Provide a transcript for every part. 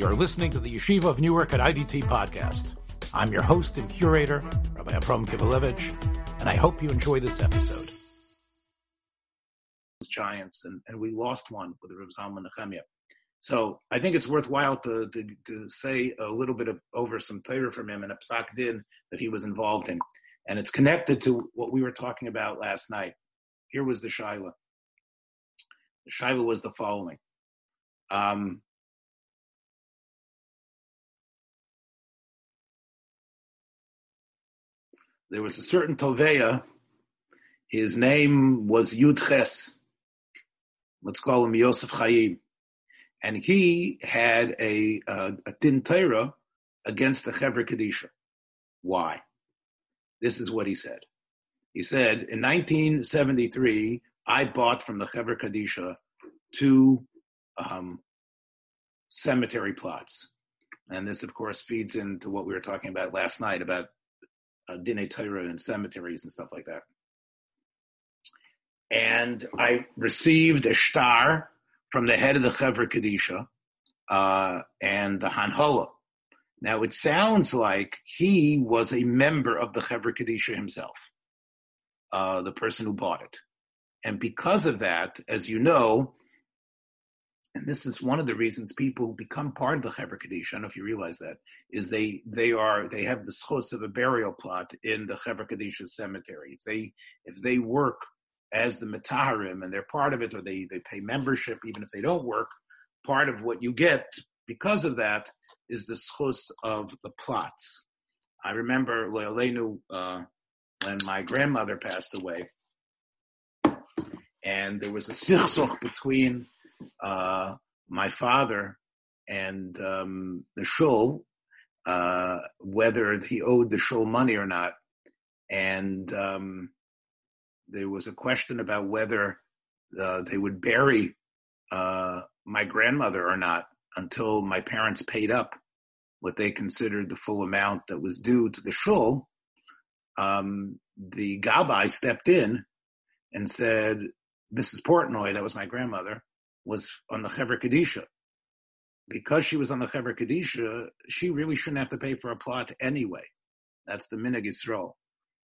You're listening to the Yeshiva of Newark at IDT podcast. I'm your host and curator, Rabbi Abram Kibalevich, and I hope you enjoy this episode. Giants, and, and we lost one with Rav Zalman Nechemia. So I think it's worthwhile to, to, to say a little bit of, over some Torah from him and a psak din that he was involved in. And it's connected to what we were talking about last night. Here was the Shaila. The Shaila was the following. Um, there was a certain Toveya. His name was Yud Ches. Let's call him Yosef Chaim and he had a, a, a din Torah against the Chevra Kadisha. Why? This is what he said. He said, in 1973, I bought from the Chevra Kadisha two um, cemetery plots. And this, of course, feeds into what we were talking about last night about uh, Dine Torah and cemeteries and stuff like that. And I received a star from the head of the Chevra Kadisha uh, and the Hanhola. Now it sounds like he was a member of the Chevra Kadisha himself, uh, the person who bought it. And because of that, as you know, and this is one of the reasons people become part of the Chevra Kadisha. I don't know if you realize that is they they are they have the schos of a burial plot in the Chevra Kadisha cemetery. If they if they work as the Mataharim and they're part of it or they, they pay membership even if they don't work, part of what you get because of that is the schus of the plots. I remember Leolenu, uh, when my grandmother passed away, and there was a sichsoch between uh, my father and um, the shul, uh, whether he owed the shul money or not. And um, there was a question about whether uh, they would bury uh, my grandmother or not until my parents paid up what they considered the full amount that was due to the shul. Um, the gabbai stepped in and said, Mrs. Portnoy, that was my grandmother, was on the Chevra Kadisha. Because she was on the Chevra Kadisha, she really shouldn't have to pay for a plot anyway. That's the Minhag Yisrael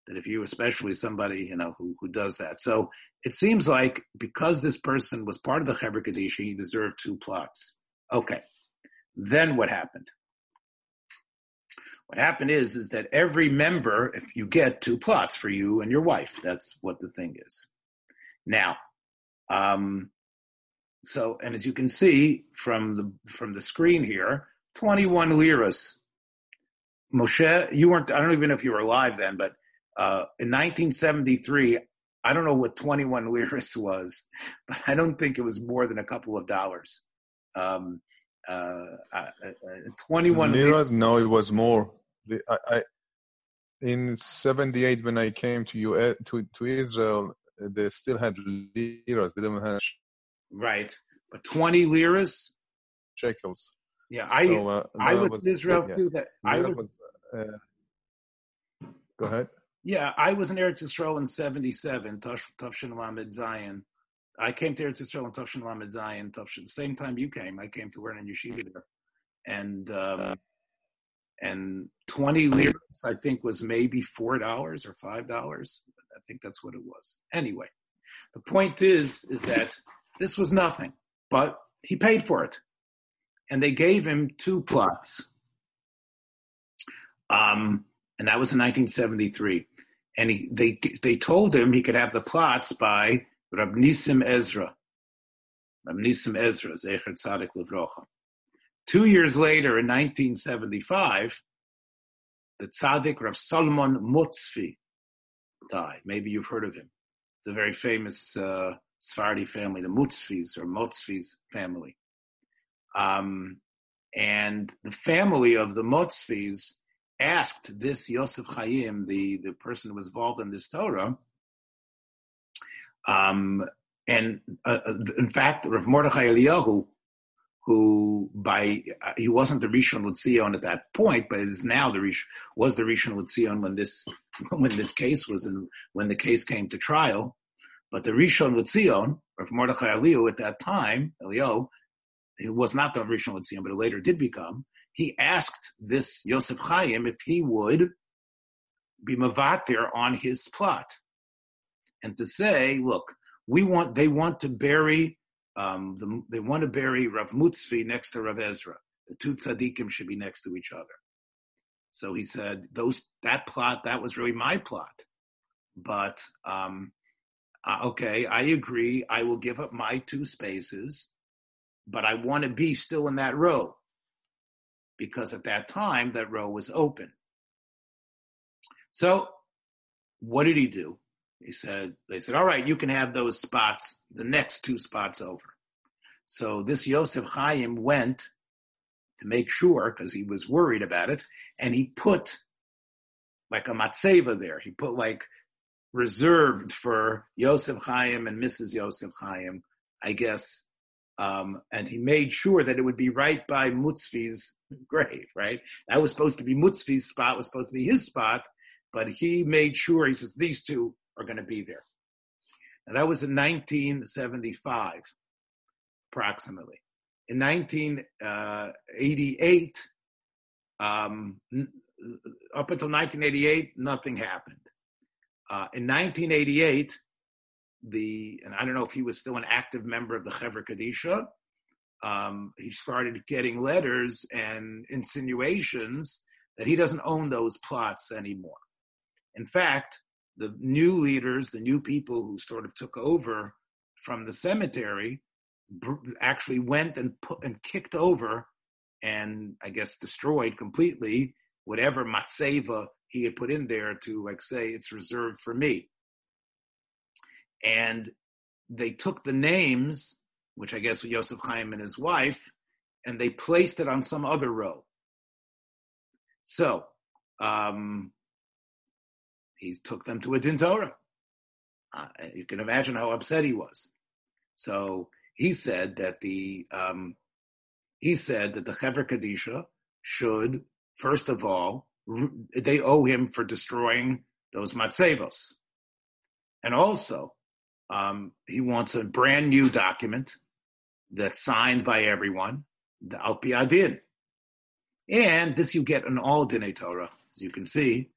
that if you, especially somebody, you know, who, who does that. So it seems like because this person was part of the Chevra Kadisha, he deserved two plots. Okay. Then what happened? What happened is, is that every member, if you get two plots for you and your wife, that's what the thing is. Now, um, so, and as you can see from the, from the screen here, 21 liras. Moshe, you weren't, I don't even know if you were alive then, but uh, in 1973, I don't know what 21 liras was, but I don't think it was more than a couple of dollars. Um, uh, uh, uh 21 liras? No, it was more. I, I, in 78, when I came to US, to, to Israel, they still had liras. They didn't have. Right. But 20 liras? Shekels. Yeah, I, so, uh, I was, was, Israel yeah. too. That I was, was uh, go ahead. Yeah, I was in Eretz Yisrael in '77, Tufshin Lamed Zion. I came to Eretz Yisrael in Tufshin Lamed Zion, Tufshin. Same time you came, I came to learn in yeshiva there, and um, and twenty liras I think was maybe four dollars or five dollars. I think that's what it was. Anyway, the point is is that this was nothing, but he paid for it, and they gave him two plots. Um, and that was in 1973. And he, they they told him he could have the plots by Rab Nisim Ezra. Rab Nisim Ezra, Zecher Tzadik Levrocha. Two years later, in 1975, the Tzaddik Rav Solomon Motzvi died. Maybe you've heard of him. It's a very famous uh, Sephardi family, the Mutzvis or Motzvis family. Um, and the family of the Motzvis asked this Yosef Chaim, the, the person who was involved in this Torah, um, and uh, uh in fact, Rav Mordechai Eliyahu, who by uh, he wasn't the Rishon LeZion at that point, but is now the Rishon was the Rishon LeZion when this when this case was in when the case came to trial. But the Rishon LeZion, Rav Mordechai Eliyahu at that time, Eliyahu, it was not the Rishon LeZion, but it later did become, he asked this Yosef Chaim if he would be mavatir on his plot. And to say, look, we want, they want to bury, um, the, they want to bury Rav Mutzvi next to Rav Ezra. The two tzaddikim should be next to each other. So he said, those, that plot, that was really my plot. But, um, uh, okay, I agree. I will give up my two spaces, but I want to be still in that row because at that time that row was open. So what did he do? He said, they said, all right, you can have those spots, the next two spots over. So this Yosef Chaim went to make sure, because he was worried about it, and he put like a matzeva there. He put like reserved for Yosef Chaim and Mrs. Yosef Chaim, I guess. Um, and he made sure that it would be right by Mutzvi's grave, right? That was supposed to be Mutzvi's spot, was supposed to be his spot, but he made sure, he says, these two are going to be there. And that was in 1975, approximately. In 1988, um, up until 1988, nothing happened. Uh, in 1988, the and I don't know if he was still an active member of the Chevra Kadisha. Um, he started getting letters and insinuations that he doesn't own those plots anymore. In fact, the new leaders, the new people who sort of took over from the cemetery, actually went and put and kicked over and I guess destroyed completely whatever matzeva he had put in there to like say it's reserved for me. And they took the names, which I guess were Yosef Chaim and his wife, and they placed it on some other row. So um, he took them to a din. Uh, you can imagine how upset he was. So he said that the um, he said that the Chevra Kadisha should first of all they owe him for destroying those matzevos. And also, um, he wants a brand new document that's signed by everyone, the Alpi Adin. And this you get in all Dine Torah, as you can see.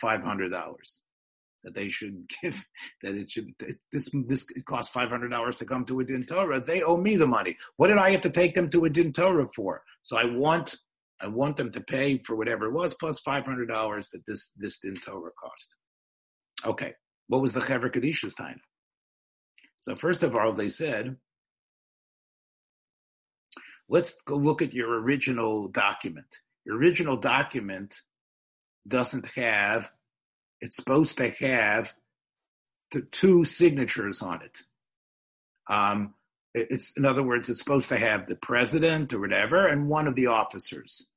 $500 that they should give, that it should, this, this costs $500 to come to a din Torah. They owe me the money. What did I have to take them to a din Torah for? So I want, I want them to pay for whatever it was plus $500 that this, this din Torah cost. Okay. What was the Chevra Kadisha's time? So first of all, they said, let's go look at your original document. Your original document doesn't have it's supposed to have the two signatures on it. Um, it's in other words, it's supposed to have the president or whatever and one of the officers.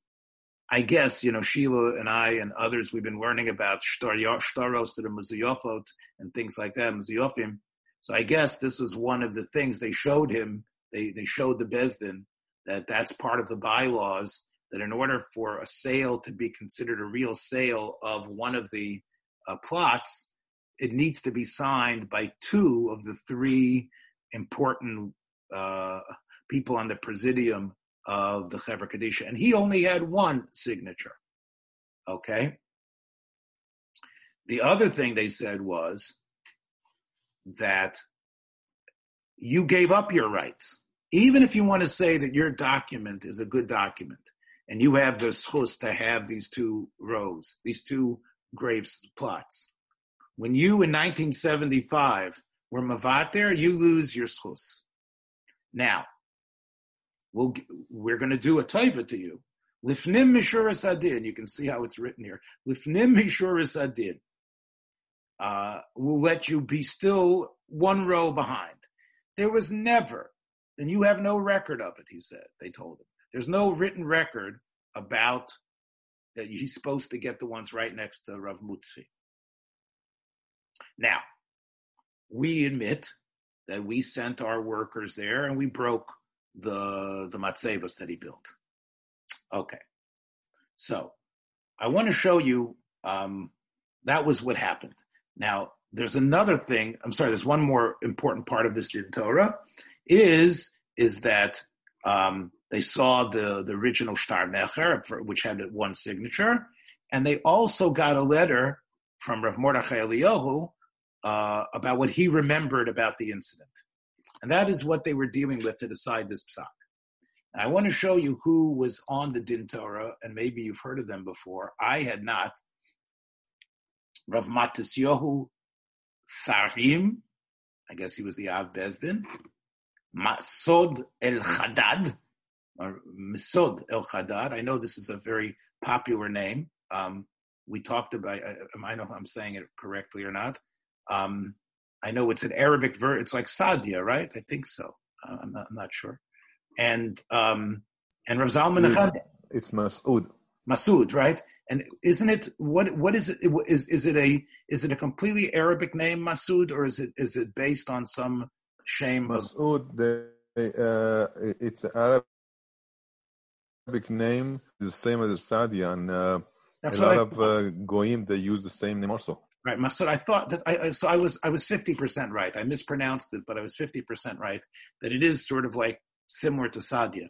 I guess you know Sheila and I and others we've been learning about shtaros to the muzuyofot and things like that, muzuyofim. So I guess this was one of the things they showed him. They they showed the bezdin that that's part of the bylaws that in order for a sale to be considered a real sale of one of the uh, plots, it needs to be signed by two of the three important uh, people on the presidium of the Chevra Kadisha, and he only had one signature. Okay. The other thing they said was that you gave up your rights. Even if you want to say that your document is a good document and you have the schus to have these two rows, these two Graves plots. When you in 1975 were Mavater, you lose your schus. Now, we'll, we're going to do a taiva to you. Lifnim mishuras adin. You can see how it's written here. Lifnim mishuras adin. Uh, we'll let you be still one row behind. There was never, and you have no record of it, he said. They told him. There's no written record about that he's supposed to get the ones right next to Rav Mutzvi. Now, we admit that we sent our workers there and we broke the the matzevas that he built. Okay, so I want to show you um, that was what happened. Now, there's another thing. I'm sorry. There's one more important part of this Din Torah is is that um, they saw the the original Shtar Mecher, which had one signature, and they also got a letter from Rav Mordechai Eliyahu uh, about what he remembered about the incident, and that is what they were dealing with to decide this psak. I want to show you who was on the Din Torah, and maybe you've heard of them before. I had not. Rav Matisyahu Sarim, I guess he was the Av Bezdin. Masod El Chadad, or Misod El Chadad. I know this is a very popular name. Um, we talked about, I, I know if I'm saying it correctly or not. Um, I know it's an Arabic verb. It's like Sadia, right? I think so. Uh, I'm, not, I'm, not, sure. And um, and Rav Zalman It's Masud. Masud, right? And isn't it what what is it is is it a is it a completely Arabic name Masud or is it is it based on some shame Masud the uh, it's an Arabic name is the same as Sadia and uh, a lot I, of uh, goyim they use the same name also. Right, Masud. I thought that I so I was I was fifty percent right. I mispronounced it, but I was fifty percent right that it is sort of like similar to Sadia,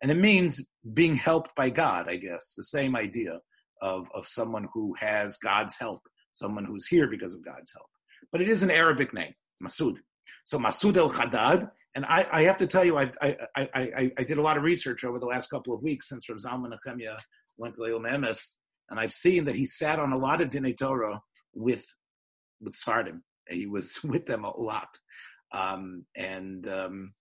and it means being helped by God. I guess the same idea of of someone who has God's help, someone who's here because of God's help. But it is an Arabic name, Masud. So Masud el Haddad, and I, I, have to tell you, I, I, I, I, did a lot of research over the last couple of weeks since Rav Zalman Nechemia went to Leil Memes, and I've seen that he sat on a lot of Dinei Torah with with Sfardim. He was with them a lot, um, and um,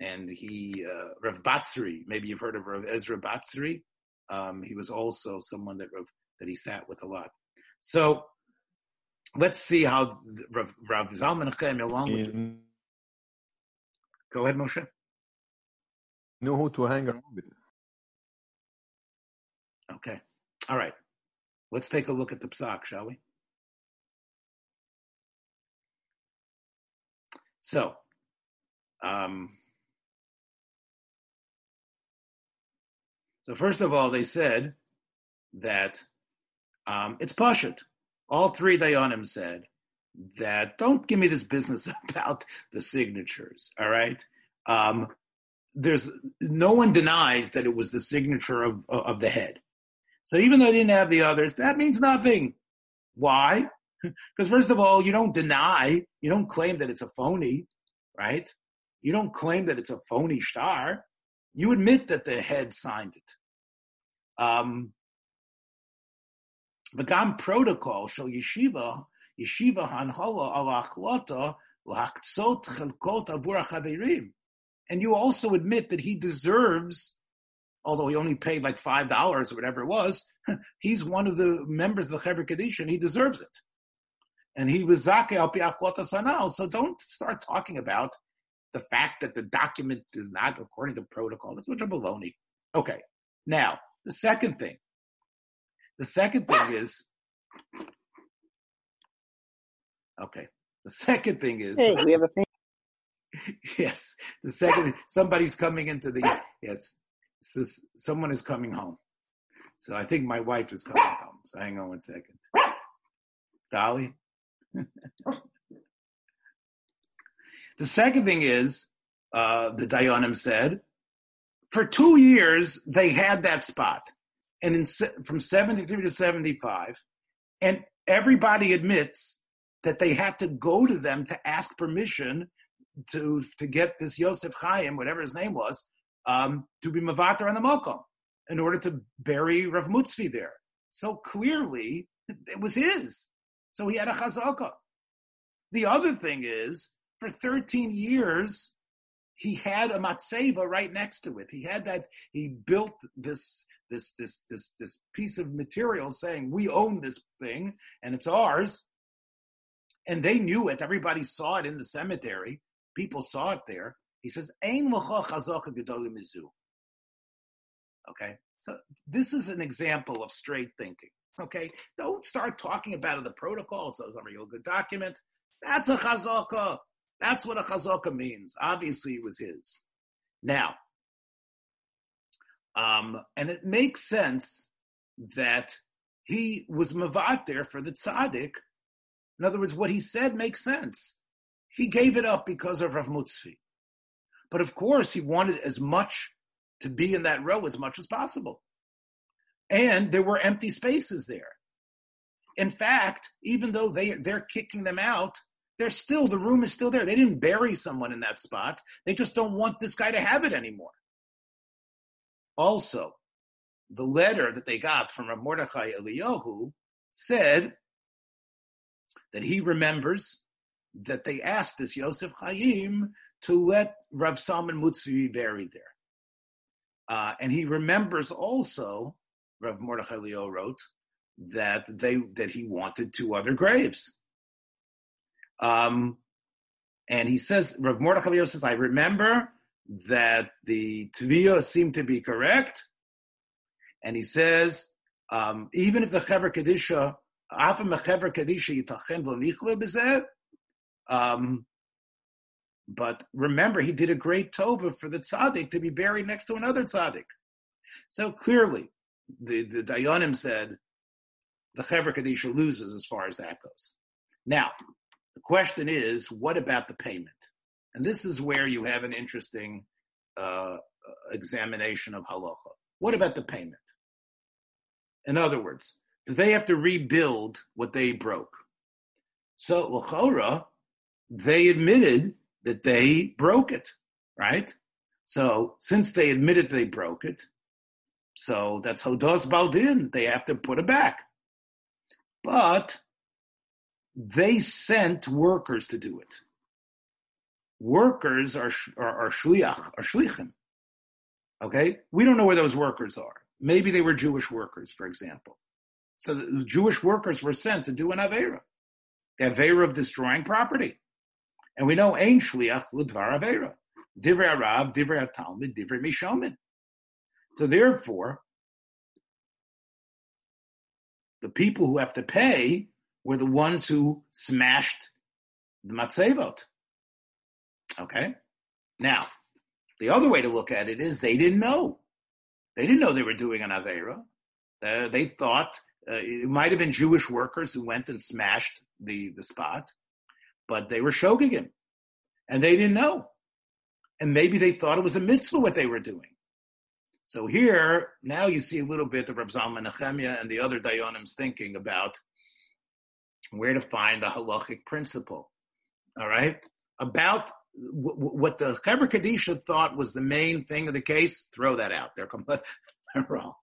and he uh, Rav Batsri. Maybe you've heard of Rav Ezra Batsri. Um, he was also someone that Rav, that he sat with a lot. So let's see how Rav, Rav Zalman Chaim, along with. Go ahead, Moshe. Know who to hang around with. Okay. All right. Let's take a look at the psak, shall we? So, um, so first of all, they said that um, it's pashut. All three Dayanim said that don't give me this business about the signatures. All right. Um, there's no one denies that it was the signature of of the head. So even though they didn't have the others, that means nothing. Why? Because first of all, you don't deny, you don't claim that it's a phony, right? You don't claim that it's a phony star. You admit that the head signed it. Um, the Gam protocol shall yeshiva yeshiva hanhala al achlota lahaktzot chelkot avur chaverim. And you also admit that he deserves, although he only paid like five dollars or whatever it was, he's one of the members of the Chevra Kaddish and he deserves it and he was zake al sanal. So don't start talking about the fact that the document is not according to protocol. That's much of baloney. Okay. Now, the second thing. The second thing is okay. The second thing is Hey, we have a thing. yes. The second somebody's coming into the yes. This, someone is coming home. So I think my wife is coming home. So hang on one second. Dolly? the second thing is, uh, the Dayanim said, for two years they had that spot, and in, from 73 to 75, and everybody admits that they had to go to them to ask permission to to get this Yosef Chaim, whatever his name was, um, to be mavatar on the mokom in order to bury Rav Mutzvi there. So clearly, it was his. So he had a chazaka. The other thing is, for 13 years, he had a matseva right next to it. He had that. He built this this this this this piece of material saying we own this thing and it's ours. And they knew it. Everybody saw it in the cemetery. People saw it there. He says, "Ein mizu." Okay, so this is an example of straight thinking. Okay, don't start talking about the protocol. It's a real good document. That's a chazaka. That's what a chazaka means. Obviously, it was his. Now, um, and it makes sense that he was mavat there for the tzaddik In other words, what he said makes sense. He gave it up because of Rav Mutzvi. But of course, he wanted as much to be in that row as much as possible. And there were empty spaces there. In fact, even though they, they're kicking them out, they're still, the room is still there. They didn't bury someone in that spot. They just don't want this guy to have it anymore. Also, the letter that they got from Rav Mordechai Eliyahu said that he remembers that they asked this Yosef Chaim to let Rav Salman Mutzvi be buried there. Uh, and he remembers also, Rav Mordechai Leo wrote, that they that he wanted two other graves. Um, and he says, Rav Mordechai Leo says, I remember that the Tviyah seemed to be correct. And he says, um, even if the Chaver Kadisha, um, but remember, he did a great tova for the tzaddik to be buried next to another tzaddik. So clearly, the, the Dayanim said the Chaver Kadisha loses as far as that goes. Now, the question is, what about the payment? And this is where you have an interesting uh, examination of halacha. What about the payment? In other words, they have to rebuild what they broke? So, L'chora, they admitted that they broke it, right? So since they admitted they broke it, so that's Hodos Baldin, they have to put it back. But they sent workers to do it. Workers are are, are shliach, are shlichim. Okay, we don't know where those workers are. Maybe they were Jewish workers, for example. So the Jewish workers were sent to do an avera, the avera of destroying property. And we know Ein Shliach L'Dvar Avera. Divrei Arab, Divrei Talmud, Divrei Mishomin. So therefore, the people who have to pay were the ones who smashed the matzevot. Okay? Now, the other way to look at it is they didn't know. They didn't know they were doing an Avera. Uh, they thought uh, it might have been Jewish workers who went and smashed the, the spot but they were shogegim, and they didn't know. And maybe they thought it was a mitzvah what they were doing. So here, now you see a little bit of Rav Zalman Nechemia and the other Dayonims thinking about where to find the halachic principle. All right? About w- w- what the Chaver Kadisha thought was the main thing of the case, throw that out. They're completely wrong.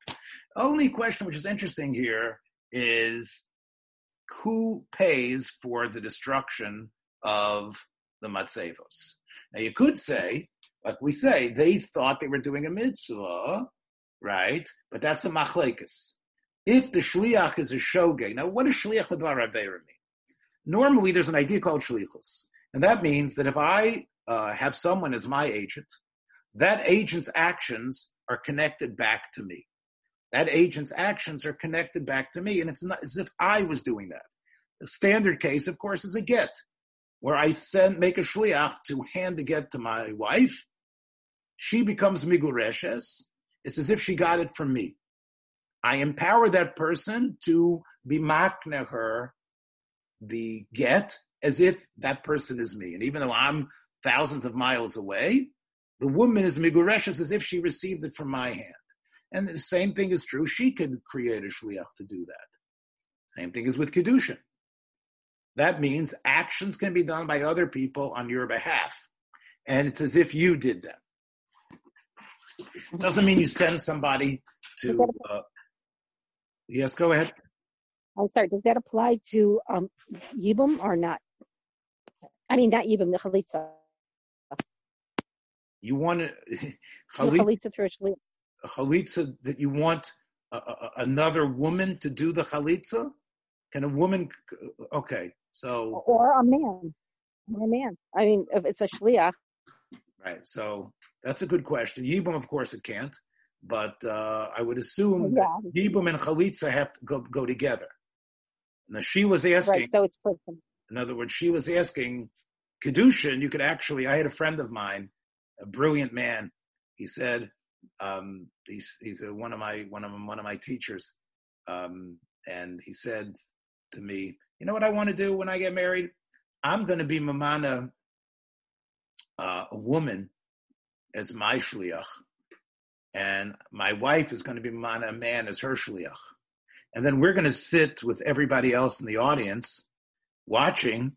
Only question which is interesting here is who pays for the destruction of the matzevos. Now you could say, like we say, they thought they were doing a mitzvah, right? But that's a machlekes. If the shliach is a shogeg, now what does shliach l'dvar mean? Normally, there's an idea called shlichus, and that means that if I uh, have someone as my agent, that agent's actions are connected back to me. That agent's actions are connected back to me, and it's not as if I was doing that. The standard case, of course, is a get where I send make a shliach to hand the get to my wife. She becomes migureshes. It's as if she got it from me. I empower that person to be makne her the get as if that person is me. And even though I'm thousands of miles away, the woman is migureshes as if she received it from my hand. And the same thing is true. She can create a shliach to do that. Same thing is with kedushin. That means actions can be done by other people on your behalf. And it's as if you did them. Doesn't mean you send somebody to. Uh, yes, go ahead. I'm sorry. Does that apply to um, Yibum or not? I mean, not Yibum, the Chalitza. You want to. Chalitza through a Chalitza that you want a, a, another woman to do the Chalitza? Can a woman? Okay, so or a man, or a man. I mean, if it's a shliach. Right. So that's a good question. Yibum, of course, it can't. But uh, I would assume yeah. Yibum and Chalitza have to go, go together. Now she was asking. Right. So it's person. In other words, she was asking kedushin. You could actually. I had a friend of mine, a brilliant man. He said, um, he's he's a, one of my one of one of my teachers, um, and he said to me, you know what I want to do when I get married? I'm going to be mamana uh, a woman as my shliach, and my wife is going to be mamana a man as her shliach. And then we're going to sit with everybody else in the audience watching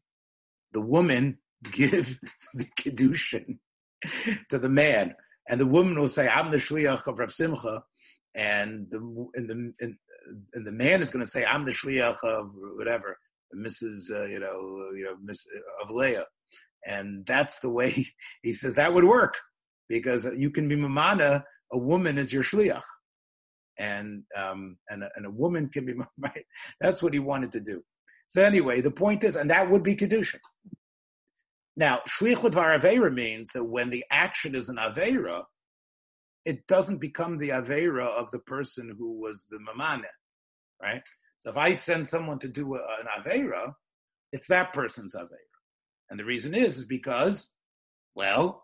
the woman give the kedushin to the man, and the woman will say, "I'm the shliach of Rav Simcha," and the and the and, and the man is going to say, "I'm the shliach of whatever, Mrs. Uh, you know, you know, Miss of Leah," and that's the way he says that would work because you can be mamana a woman is your shliach, and um, and a, and a woman can be right. That's what he wanted to do. So anyway, the point is, and that would be kedushin. Now, shlichut avera means that when the action is an avera, it doesn't become the avera of the person who was the mamane, right? So if I send someone to do an avera, it's that person's avera. And the reason is, is because, well,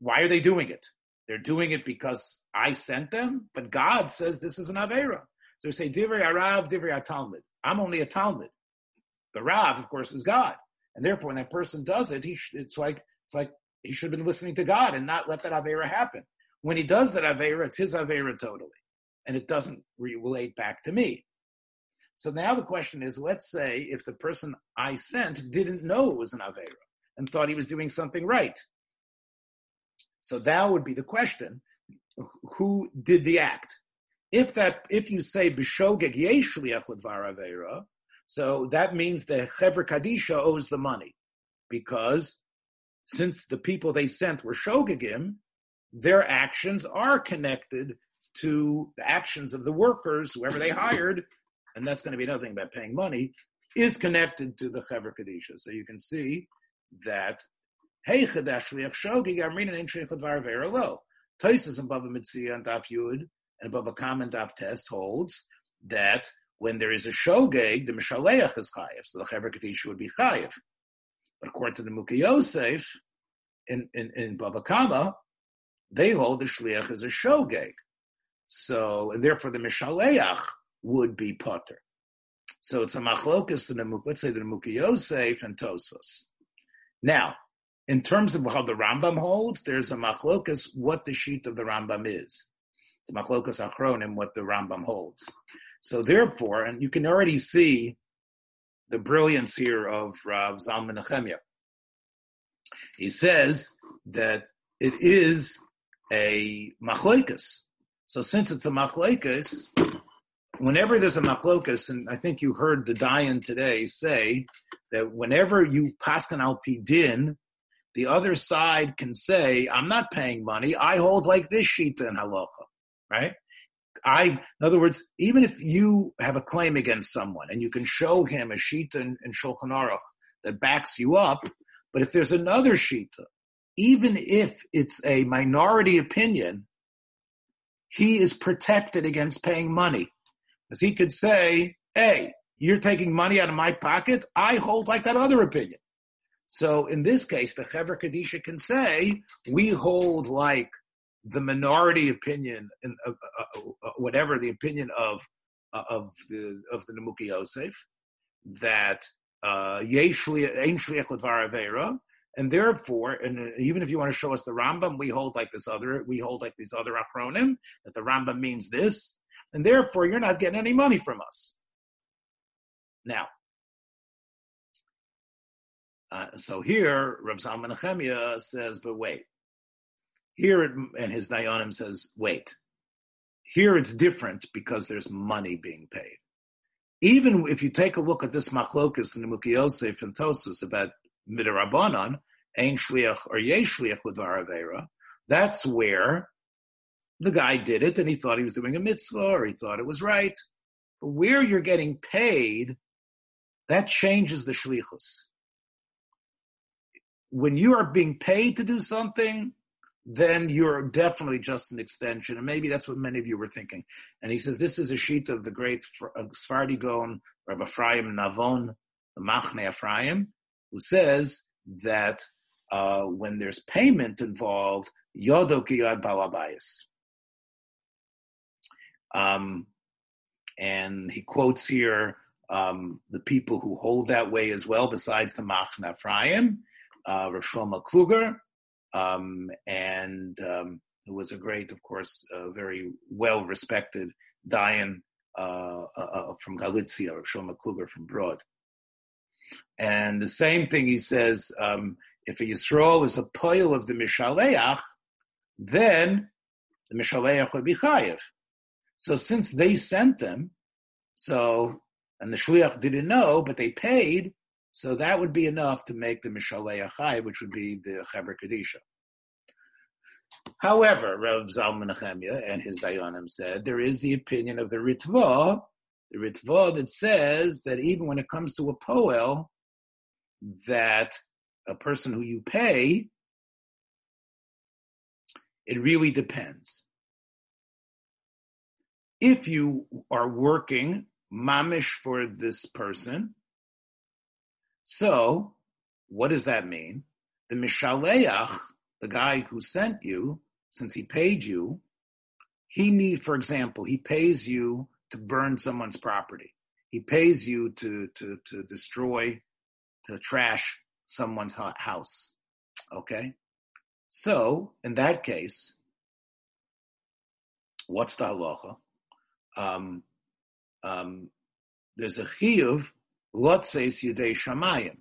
why are they doing it? They're doing it because I sent them, but God says this is an avera. So we say, divrei arav, divrei talmud. I'm only a talmud. The Rav, of course, is God. And therefore, when that person does it, he sh- it's like, it's like he should have been listening to God and not let that avera happen. When he does that avera, it's his avera totally, and it doesn't relate back to me. So now the question is, let's say if the person I sent didn't know it was an avera and thought he was doing something right. So that would be the question: Who did the act? If that, if you say b'shogeg l'dvar avera, so that means the Chevra Kadisha owes the money because since the people they sent were shogegim, their actions are connected to the actions of the workers, whoever they hired, and that's going to be another thing about paying money, is connected to the Chevra Kadisha. So you can see that Hey Chadash Shliach Shogi Gamrin and Shliach Ladvar Vera Lo. Tosfos and Baba Mitzia and Daf Yud and Baba Kam and Daf Test holds that when there is a shogeg, the Mishaleach is chayiv, so the Chevra Kadisha would be chayiv. But according to the Muki Yosef, in, in, in Baba Kama, they hold the shliach as a shogeg. So, and therefore the Mishaleach would be potter. So it's a machlokas to the let's say the Muki Yosef and Tosfos. Now, in terms of how the Rambam holds, there's a machlokas what the sheet of the Rambam is. It's machlokas achronim what the Rambam holds. So therefore, and you can already see the brilliance here of Rav Zalman Nechemia. He says that it is a machlokas. So since it's a machlokas, whenever there's a machlokas, and I think you heard the Dayan today say that whenever you paskan al pidin, the other side can say, I'm not paying money. I hold like this sheet in halacha, right? I, in other words, even if you have a claim against someone and you can show him a sheet in, in Shulchan Aruch that backs you up, but if there's another sheet, even if it's a minority opinion, he is protected against paying money. Because he could say, hey, you're taking money out of my pocket. I hold like that other opinion. So in this case, the Chevra Kadisha can say, we hold like the minority opinion, in, uh, uh, uh, whatever the opinion of uh, of the of the Nemuki Yosef, that uh and therefore, and even if you want to show us the Rambam, we hold like this other, we hold like these other Achronim, that the Rambam means this, and therefore you're not getting any money from us. Now, uh, so here, Rav Zalman says, but wait, here, it, and his Dayanim says, wait, here it's different because there's money being paid. Even if you take a look at this machlokus in the Muki Yosef and Tosfos about midarabanan, ein shliach or yesh shliach with Avera, that's where the guy did it and he thought he was doing a mitzvah or he thought it was right. But where you're getting paid, that changes the shlichus. When you are being paid to do something, then you're definitely just an extension. And maybe that's what many of you were thinking. And he says, this is a sheet of the great Sephardi Gaon, Rabbi Ephraim Navon, the Machne Ephraim, who says that uh, when there's payment involved, yodo kiyad balabayas. Um, and he quotes here um, the people who hold that way as well, besides the Machna Ephraim, uh, Shlomo Kluger, um, and um, who was a great, of course, very well respected Dayan uh, uh, uh, from Galicia, Rav Shlomo Kluger from Broad. And the same thing he says, um, if a Yisrael is a poil of the Mishaleach, then the Mishaleach would be chayiv. So since they sent them, so, and the Shliach didn't know, but they paid, so that would be enough to make the Mishaleach chayiv, which would be the Chaber Kadisha. However, Rav Zalman Nechemia and his Dayanim said there is the opinion of the Ritva, the Ritva that says that even when it comes to a poel, that a person who you pay, it really depends. If you are working mamish for this person, so what does that mean? The mishaleach the guy who sent you, since he paid you, he need, for example, he pays you to burn someone's property. He pays you to to to destroy, to trash someone's house. Okay, so in that case, what's the halacha? Um, um, there's a chiyuv, lotzeis Yudei shamayim,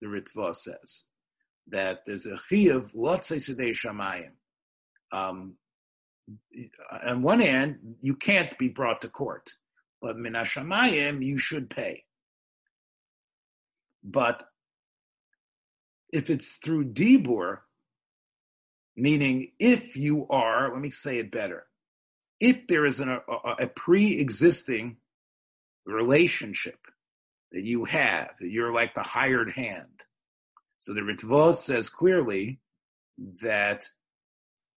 the Ritva says that there's a chiyuv lotze sudei shamayim. Um, on one hand, you can't be brought to court, but minashamayim you should pay. But if it's through dibur, meaning if you are, let me say it better, if there is an, a, a pre-existing relationship that you have, that you're like the hired hand, so the Ritva says clearly that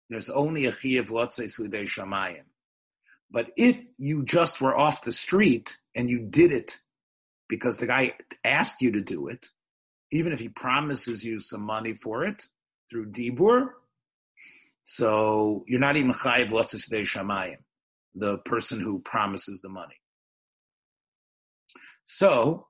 there's only a chiyuv lotzei slidei shamayim. But if you just were off the street and you did it because the guy asked you to do it, even if he promises you some money for it through dibur, so you're not even chayiv lotzei slidei shamayim, the person who promises the money. So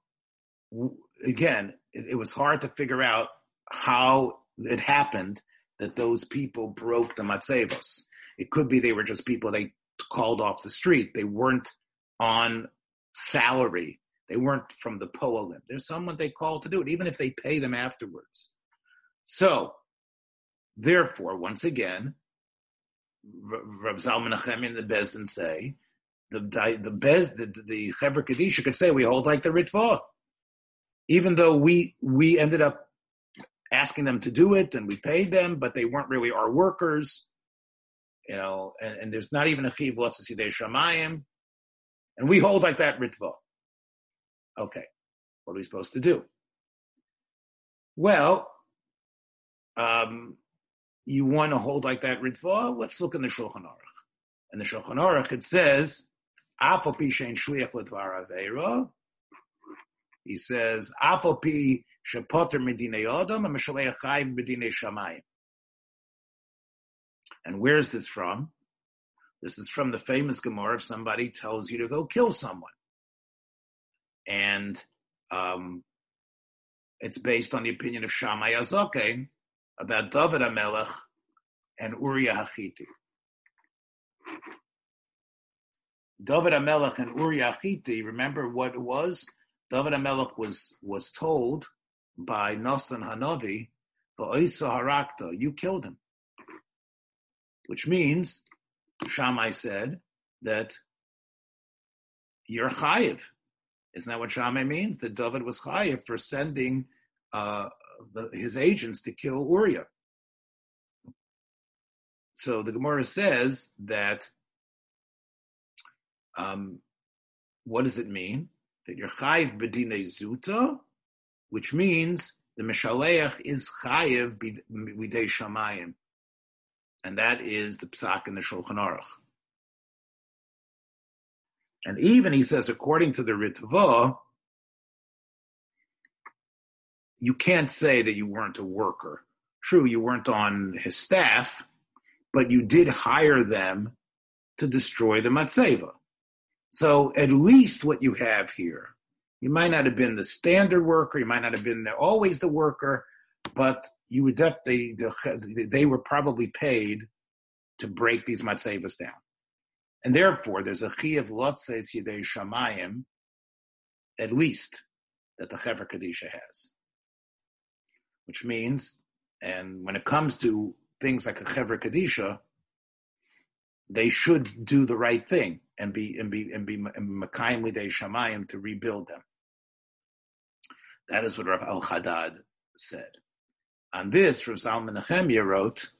again, it, it was hard to figure out how it happened that those people broke the matzevos. It could be they were just people they called off the street. They weren't on salary. They weren't from the Poalim. There's someone they called to do it, even if they pay them afterwards. So, therefore, once again, Rav Zalman Achem and the Bezdin say the the Bez the the Chevra Kadisha could say we hold like the Ritva even though we we ended up asking them to do it and we paid them, but they weren't really our workers, you know, and, and there's not even a chiv l'tzasidei shamayim, and we hold like that ritva. Okay, what are we supposed to do? Well, um, you want to hold like that ritva? Let's look in the Shulchan Aruch. In the Shulchan Aruch, it says, "Afal pishein shliach l'dvar aveira." He says, shepoter and shamayim. And where's this from? This is from the famous Gemara if somebody tells you to go kill someone. And um, it's based on the opinion of Shammai Hazoken about David HaMelech and Uriah Hachiti. David HaMelech and Uriah Hachiti, remember what it was? David HaMelech was, was told by Nasan Hanavi, Harakta, you killed him. Which means, Shammai said, that you're chayiv. Isn't that what Shammai means? That David was chayiv for sending uh, the, his agents to kill Uriah. So the Gemara says that um, what does it mean? that you're chayiv bedine zuta, which means the mishaleach is chayiv b'dei shamayim, and that is the psak in the Shulchan Aruch. And even he says, according to the Ritva, you can't say that you weren't a worker. True, you weren't on his staff, but you did hire them to destroy the matzeva. So at least what you have here You might not have been the standard worker. You might not have been the, always the worker, but you would definitely, they were probably paid to break these matzevas down. And therefore, there's a chi of lotzes yidei shamayim, at least, that the Chevra Kadisha has. Which means, and when it comes to things like a Chevra Kadisha, they should do the right thing and be and be and be Makayim Lidei Shamayim to rebuild them. That is what Rav Al Haddad said. On this, Rav Zalman Nechemia wrote,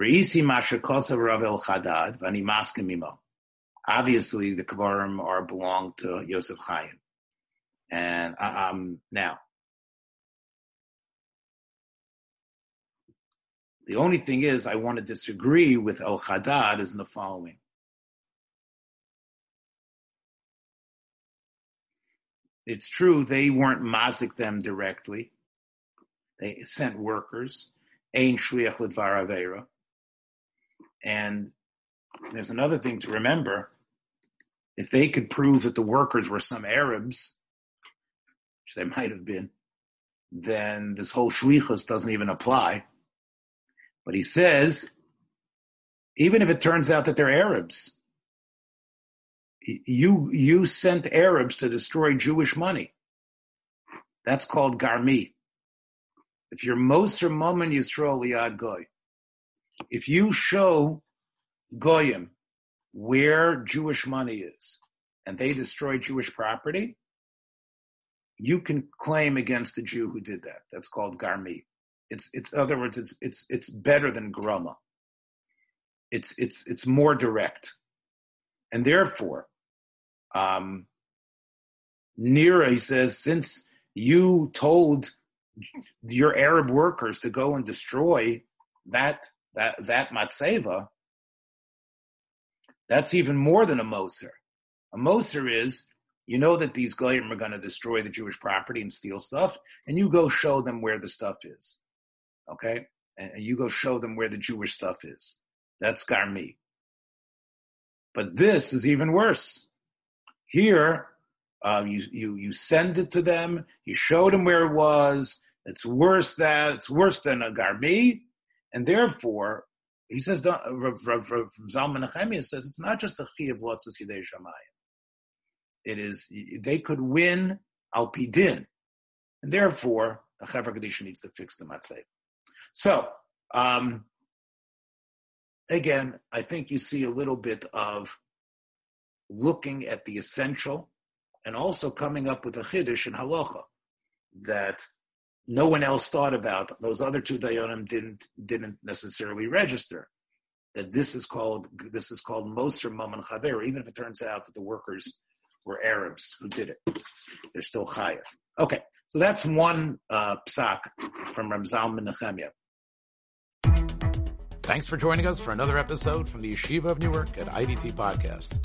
Reisi Masha Kosa Rav El Haddad, Vani Maskamimo. Obviously, the Kavarim are belong to Yosef Chaim. And uh, um, now, the only thing is, I want to disagree with El Haddad is in the following. It's true they weren't mazik them directly. They sent workers. Ein shliach l'dvar avera. And there's another thing to remember. If they could prove that the workers were some Arabs, which they might have been, then this whole shlichus doesn't even apply. But he says, even if it turns out that they're Arabs, you you sent Arabs to destroy Jewish money. That's called garmi. If you're Moser Momen Yisrael Liad Goy, if you show Goyim where Jewish money is and they destroy Jewish property, you can claim against the Jew who did that. That's called garmi. It's it's in other words, it's it's it's better than groma. It's it's it's more direct, and therefore, um, Nira he says since you told your Arab workers to go and destroy that that that matzeva, that's even more than a moser. A moser is you know that these goyim are going to destroy the Jewish property and steal stuff, and you go show them where the stuff is. Okay, and you go show them where the Jewish stuff is. That's garmi. But this is even worse. Here, uh, you you you send it to them. You showed them where it was. It's worse that it's worse than a garmi, and therefore he says. Zalman Nechemia says it's not just a chi of lotzas yidei shamayim. It is they could win al pidin, and therefore the Chevra Kadisha needs to fix the matzeh. So um, again, I think you see a little bit of looking at the essential and also coming up with a chiddush in halacha that no one else thought about. Those other two dayanim didn't didn't necessarily register. That this is called this is called Moser Maman Chaver, even if it turns out that the workers were Arabs who did it. They're still chayav. Okay, so that's one uh, psak from Rav Zalman Nechemia. Thanks for joining us for another episode from the Yeshiva of Newark at IDT Podcast.